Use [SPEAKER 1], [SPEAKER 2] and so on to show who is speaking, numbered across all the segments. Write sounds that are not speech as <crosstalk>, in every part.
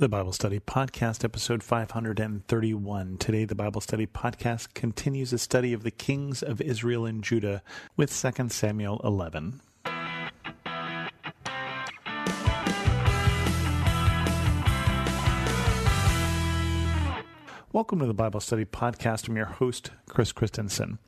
[SPEAKER 1] The Bible Study Podcast, episode 531. Today, the Bible Study Podcast continues a study of the kings of Israel and Judah with 2 Samuel 11. Welcome to the Bible Study Podcast. I'm your host, Chris Christensen.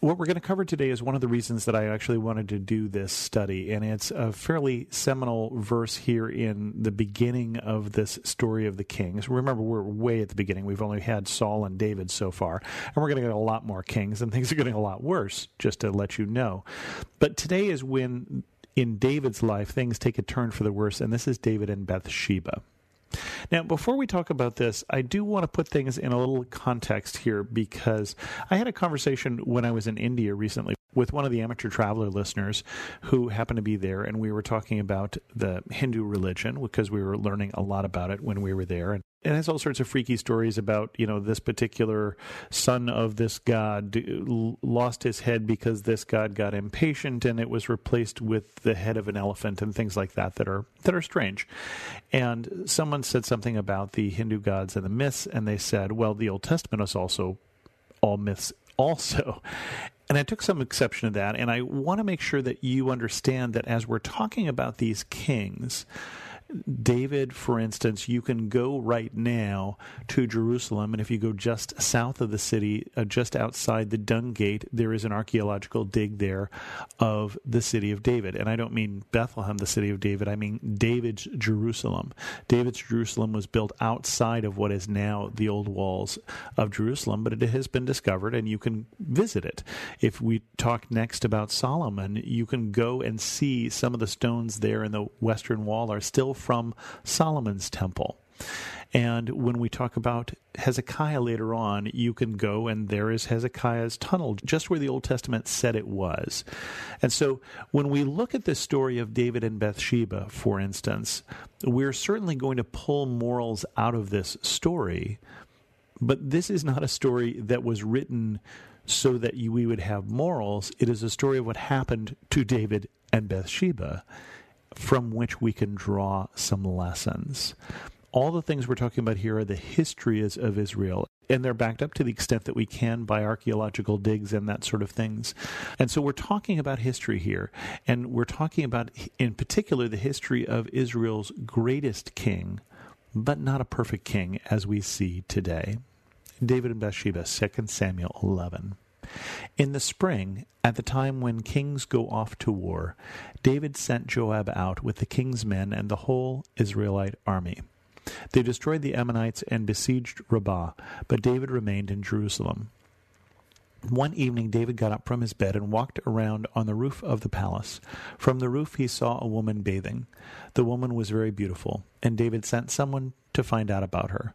[SPEAKER 1] What we're going to cover today is one of the reasons that I actually wanted to do this study, and it's a fairly seminal verse here in the beginning of this story of the kings. Remember, we're way at the beginning. We've only had Saul and David so far, and we're going to get a lot more kings, and <laughs> things are getting a lot worse, just to let you know. But today is when in David's life, things take a turn for the worse, and this is David and Bathsheba. Now, before we talk about this, I do want to put things in a little context here because I had a conversation when I was in India recently with one of the amateur traveler listeners who happened to be there, and we were talking about the Hindu religion because we were learning a lot about it when we were there. And it has all sorts of freaky stories about you know this particular son of this god lost his head because this god got impatient and it was replaced with the head of an elephant and things like that that are that are strange and someone said something about the hindu gods and the myths and they said well the old testament is also all myths also and I took some exception to that. And I want to make sure that you understand that as we're talking about these kings, David, for instance, you can go right now to Jerusalem, and if you go just south of the city, uh, just outside the Dung Gate, there is an archaeological dig there of the city of David. And I don't mean Bethlehem, the city of David, I mean David's Jerusalem. David's Jerusalem was built outside of what is now the old walls of Jerusalem, but it has been discovered, and you can visit it. If we talk next about Solomon, you can go and see some of the stones there in the western wall are still from Solomon's temple. And when we talk about Hezekiah later on, you can go and there is Hezekiah's tunnel, just where the Old Testament said it was. And so when we look at the story of David and Bathsheba, for instance, we're certainly going to pull morals out of this story. But this is not a story that was written so that we would have morals. It is a story of what happened to David and Bathsheba from which we can draw some lessons. All the things we're talking about here are the histories of Israel, and they're backed up to the extent that we can by archaeological digs and that sort of things. And so we're talking about history here, and we're talking about, in particular, the history of Israel's greatest king, but not a perfect king as we see today. David and Bathsheba, 2 Samuel 11. In the spring, at the time when kings go off to war, David sent Joab out with the king's men and the whole Israelite army. They destroyed the Ammonites and besieged Rabbah, but David remained in Jerusalem. One evening David got up from his bed and walked around on the roof of the palace. From the roof he saw a woman bathing. The woman was very beautiful, and David sent someone to find out about her.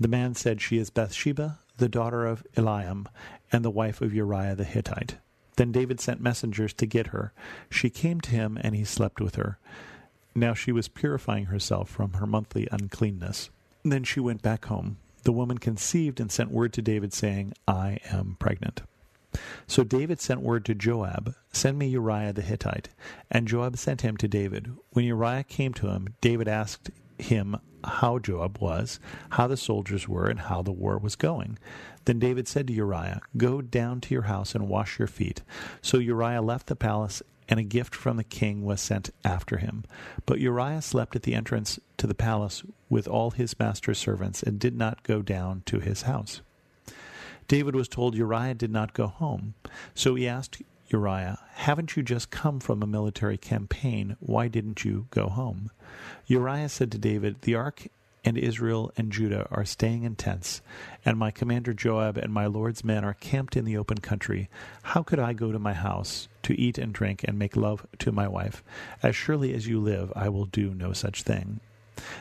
[SPEAKER 1] The man said, She is Bathsheba, the daughter of Eliam, and the wife of Uriah the Hittite. Then David sent messengers to get her. She came to him, and he slept with her. Now she was purifying herself from her monthly uncleanness. Then she went back home. The woman conceived and sent word to David, saying, I am pregnant. So David sent word to Joab, Send me Uriah the Hittite. And Joab sent him to David. When Uriah came to him, David asked him how Joab was, how the soldiers were, and how the war was going. Then David said to Uriah, Go down to your house and wash your feet. So Uriah left the palace, and a gift from the king was sent after him. But Uriah slept at the entrance to the palace with all his master's servants, and did not go down to his house. David was told Uriah did not go home. So he asked Uriah, Haven't you just come from a military campaign? Why didn't you go home? Uriah said to David, The ark and Israel and Judah are staying in tents, and my commander Joab and my lord's men are camped in the open country. How could I go to my house to eat and drink and make love to my wife? As surely as you live, I will do no such thing.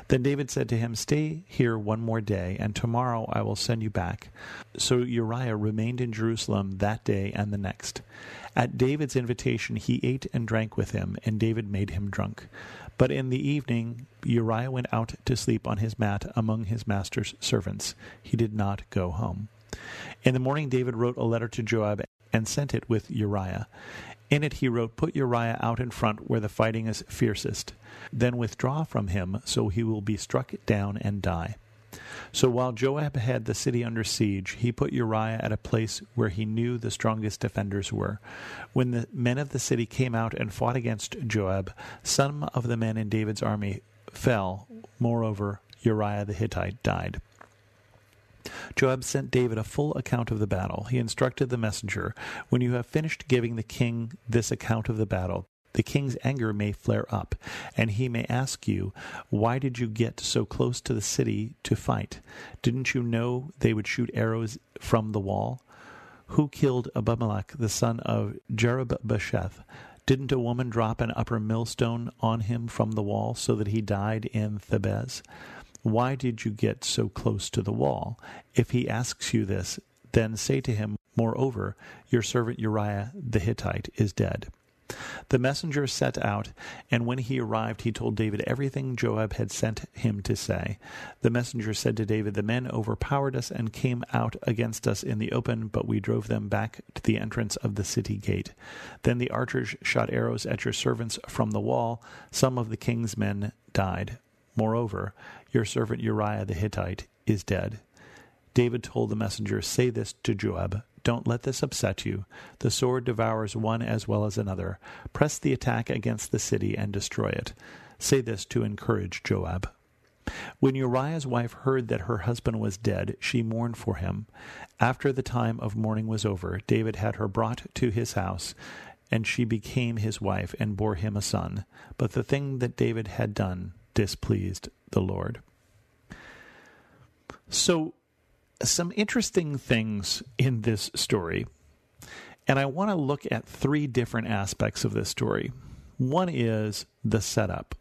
[SPEAKER 1] Then David said to him, Stay here one more day, and tomorrow I will send you back. So Uriah remained in Jerusalem that day and the next. At David's invitation, he ate and drank with him, and David made him drunk. But in the evening, Uriah went out to sleep on his mat among his master's servants. He did not go home. In the morning, David wrote a letter to Joab and sent it with Uriah. In it he wrote, Put Uriah out in front where the fighting is fiercest. Then withdraw from him, so he will be struck down and die. So while Joab had the city under siege, he put Uriah at a place where he knew the strongest defenders were. When the men of the city came out and fought against Joab, some of the men in David's army fell. Moreover, Uriah the Hittite died. Joab sent David a full account of the battle. He instructed the messenger, When you have finished giving the king this account of the battle, the king's anger may flare up, and he may ask you, Why did you get so close to the city to fight? Didn't you know they would shoot arrows from the wall? Who killed Abimelech, the son of Jerubbesheth? Didn't a woman drop an upper millstone on him from the wall so that he died in Thebez? Why did you get so close to the wall? If he asks you this, then say to him, Moreover, your servant Uriah the Hittite is dead. The messenger set out, and when he arrived, he told David everything Joab had sent him to say. The messenger said to David, The men overpowered us and came out against us in the open, but we drove them back to the entrance of the city gate. Then the archers shot arrows at your servants from the wall. Some of the king's men died. Moreover, your servant Uriah the Hittite is dead. David told the messenger, Say this to Joab don't let this upset you. The sword devours one as well as another. Press the attack against the city and destroy it. Say this to encourage Joab. When Uriah's wife heard that her husband was dead, she mourned for him. After the time of mourning was over, David had her brought to his house, and she became his wife and bore him a son. But the thing that David had done displeased the Lord. So some interesting things in this story. And I want to look at three different aspects of this story. One is the setup.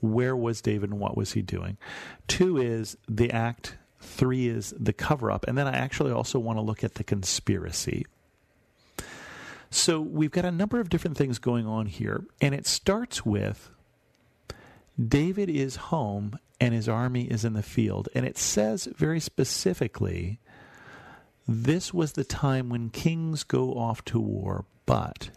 [SPEAKER 1] Where was David and what was he doing? Two is the act. Three is the cover up. And then I actually also want to look at the conspiracy. So we've got a number of different things going on here. And it starts with David is home and his army is in the field. And it says very specifically this was the time when kings go off to war, but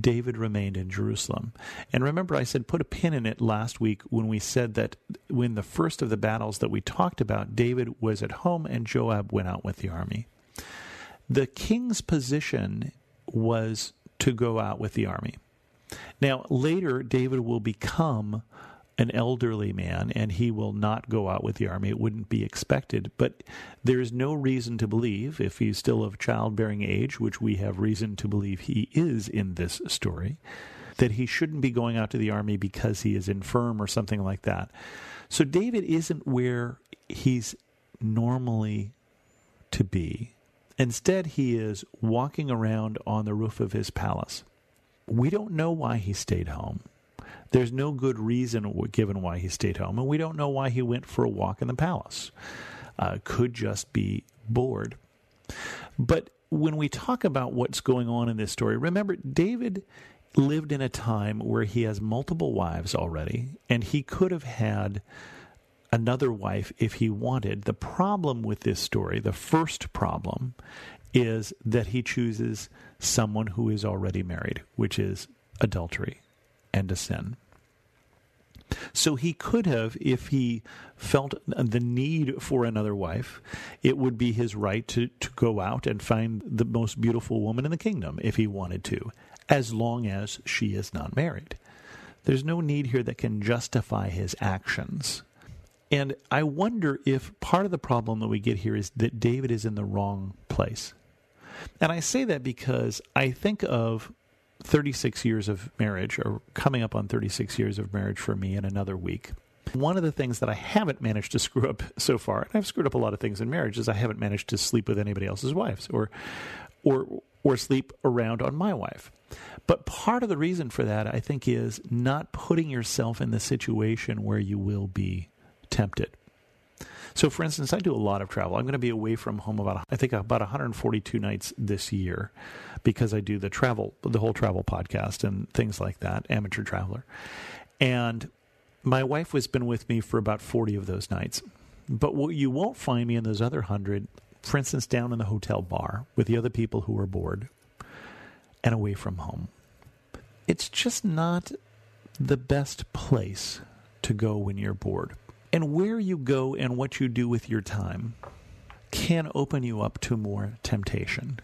[SPEAKER 1] David remained in Jerusalem. And remember, I said put a pin in it last week when we said that when the first of the battles that we talked about, David was at home and Joab went out with the army. The king's position was to go out with the army. Now, later, David will become an elderly man and he will not go out with the army. It wouldn't be expected. But there is no reason to believe, if he's still of childbearing age, which we have reason to believe he is in this story, that he shouldn't be going out to the army because he is infirm or something like that. So David isn't where he's normally to be. Instead, he is walking around on the roof of his palace. We don't know why he stayed home. There's no good reason given why he stayed home, and we don't know why he went for a walk in the palace. Uh, could just be bored. But when we talk about what's going on in this story, remember, David lived in a time where he has multiple wives already, and he could have had another wife if he wanted. The problem with this story, the first problem, is that he chooses someone who is already married, which is adultery and a sin. So he could have, if he felt the need for another wife, it would be his right to, to go out and find the most beautiful woman in the kingdom if he wanted to, as long as she is not married. There's no need here that can justify his actions. And I wonder if part of the problem that we get here is that David is in the wrong place. And I say that because I think of 36 years of marriage, or coming up on 36 years of marriage for me in another week. One of the things that I haven't managed to screw up <laughs> so far, and I've screwed up a lot of things in marriage, is I haven't managed to sleep with anybody else's wives or or or sleep around on my wife. But part of the reason for that, I think, is not putting yourself in the situation where you will be tempted. So, for instance, I do a lot of travel. I'm going to be away from home about, I think, about 142 nights this year because I do the travel, the whole travel podcast and things like that, amateur traveler. And my wife has been with me for about 40 of those nights. But what you won't find me in those other 100, for instance, down in the hotel bar with the other people who are bored, and away from home. It's just not the best place to go when you're bored. And where you go and what you do with your time can open you up to more temptation.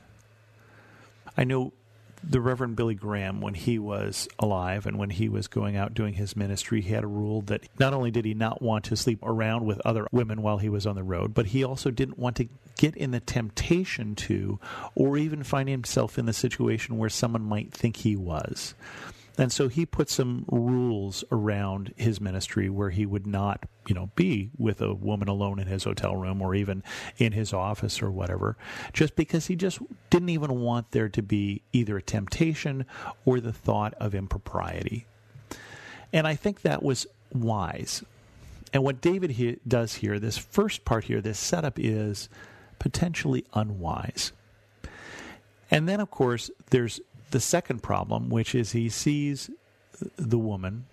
[SPEAKER 1] I know the Reverend Billy Graham, when he was alive and when he was going out doing his ministry, he had a rule that not only did he not want to sleep around with other women while he was on the road, but he also didn't want to get in the temptation to, or even find himself in the situation where someone might think he was. And so he put some rules around his ministry where he would not, you know, be with a woman alone in his hotel room or even in his office or whatever, just because he just didn't even want there to be either a temptation or the thought of impropriety. And I think that was wise. And what David he- does here, this first part here, this setup is potentially unwise. And then, of course, there's the second problem, which is he sees the woman,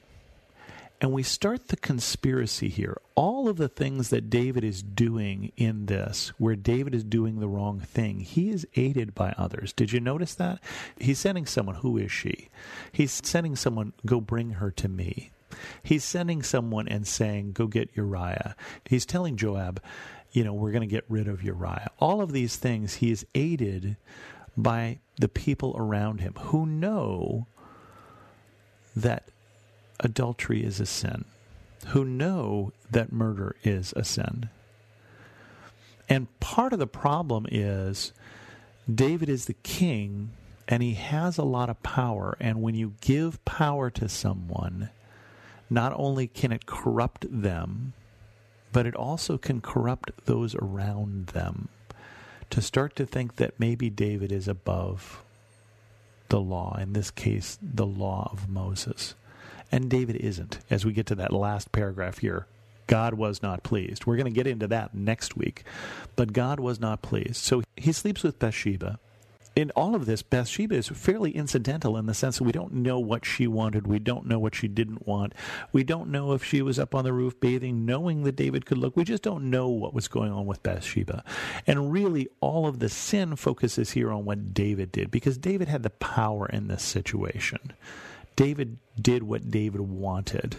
[SPEAKER 1] and we start the conspiracy here. All of the things that David is doing in this, where David is doing the wrong thing, he is aided by others. Did you notice that? He's sending someone, who is she? He's sending someone, go bring her to me. He's sending someone and saying, go get Uriah. He's telling Joab, you know, we're going to get rid of Uriah. All of these things he is aided by the people around him who know that adultery is a sin, who know that murder is a sin. And part of the problem is David is the king and he has a lot of power. And when you give power to someone, not only can it corrupt them, but it also can corrupt those around them to start to think that maybe David is above the law, in this case, the law of Moses. And David isn't, as we get to that last paragraph here. God was not pleased. We're going to get into that next week. But God was not pleased. So he sleeps with Bathsheba in all of this, Bathsheba is fairly incidental in the sense that we don't know what she wanted. We don't know what she didn't want. We don't know if she was up on the roof bathing, knowing that David could look. We just don't know what was going on with Bathsheba. And really, all of the sin focuses here on what David did because David had the power in this situation. David did what David wanted.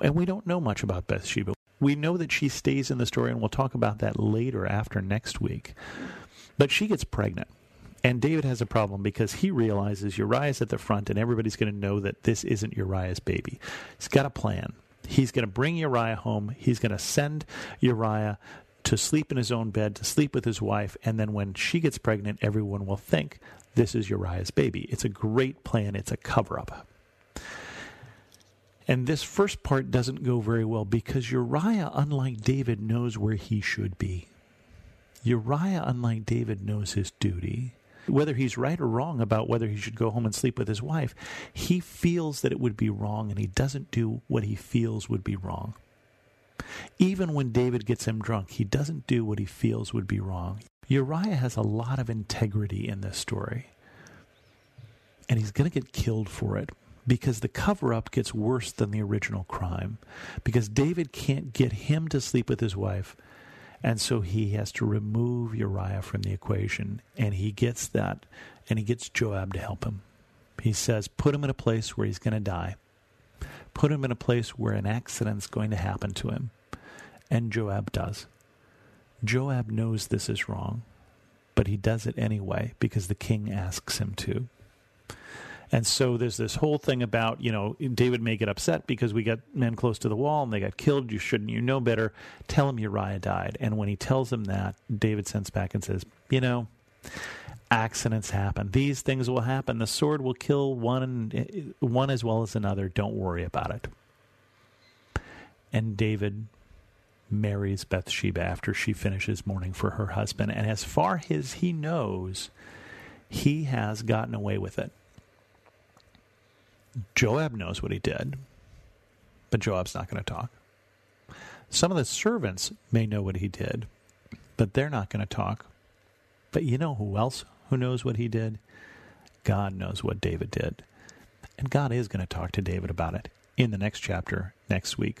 [SPEAKER 1] And we don't know much about Bathsheba. We know that she stays in the story, and we'll talk about that later after next week. But she gets pregnant. And David has a problem because he realizes Uriah's at the front and everybody's going to know that this isn't Uriah's baby. He's got a plan. He's going to bring Uriah home. He's going to send Uriah to sleep in his own bed, to sleep with his wife, and then when she gets pregnant, everyone will think this is Uriah's baby. It's a great plan, it's a cover up. And this first part doesn't go very well because Uriah, unlike David, knows where he should be. Uriah, unlike David, knows his duty whether he's right or wrong about whether he should go home and sleep with his wife, he feels that it would be wrong and he doesn't do what he feels would be wrong. Even when David gets him drunk, he doesn't do what he feels would be wrong. Uriah has a lot of integrity in this story. And he's going to get killed for it because the cover up gets worse than the original crime. Because David can't get him to sleep with his wife and so he has to remove Uriah from the equation. And he gets that, and he gets Joab to help him. He says, put him in a place where he's going to die. Put him in a place where an accident's going to happen to him. And Joab does. Joab knows this is wrong, but he does it anyway because the king asks him to. And so there's this whole thing about, you know, David may get upset because we got men close to the wall and they got killed. You shouldn't, you know better. Tell him Uriah died. And when he tells him that, David sends back and says, you know, accidents happen. These things will happen. The sword will kill one, eh, one as well as another. Don't worry about it. And David marries Bathsheba after she finishes mourning for her husband. And as far as he knows, he has gotten away with it. Joab knows what he did, but Joab's not going to talk. Some of the servants may know what he did, but they're not going to talk. But you know who else who knows what he did? God knows what David did. And God is going to talk to David about it in the next chapter next week.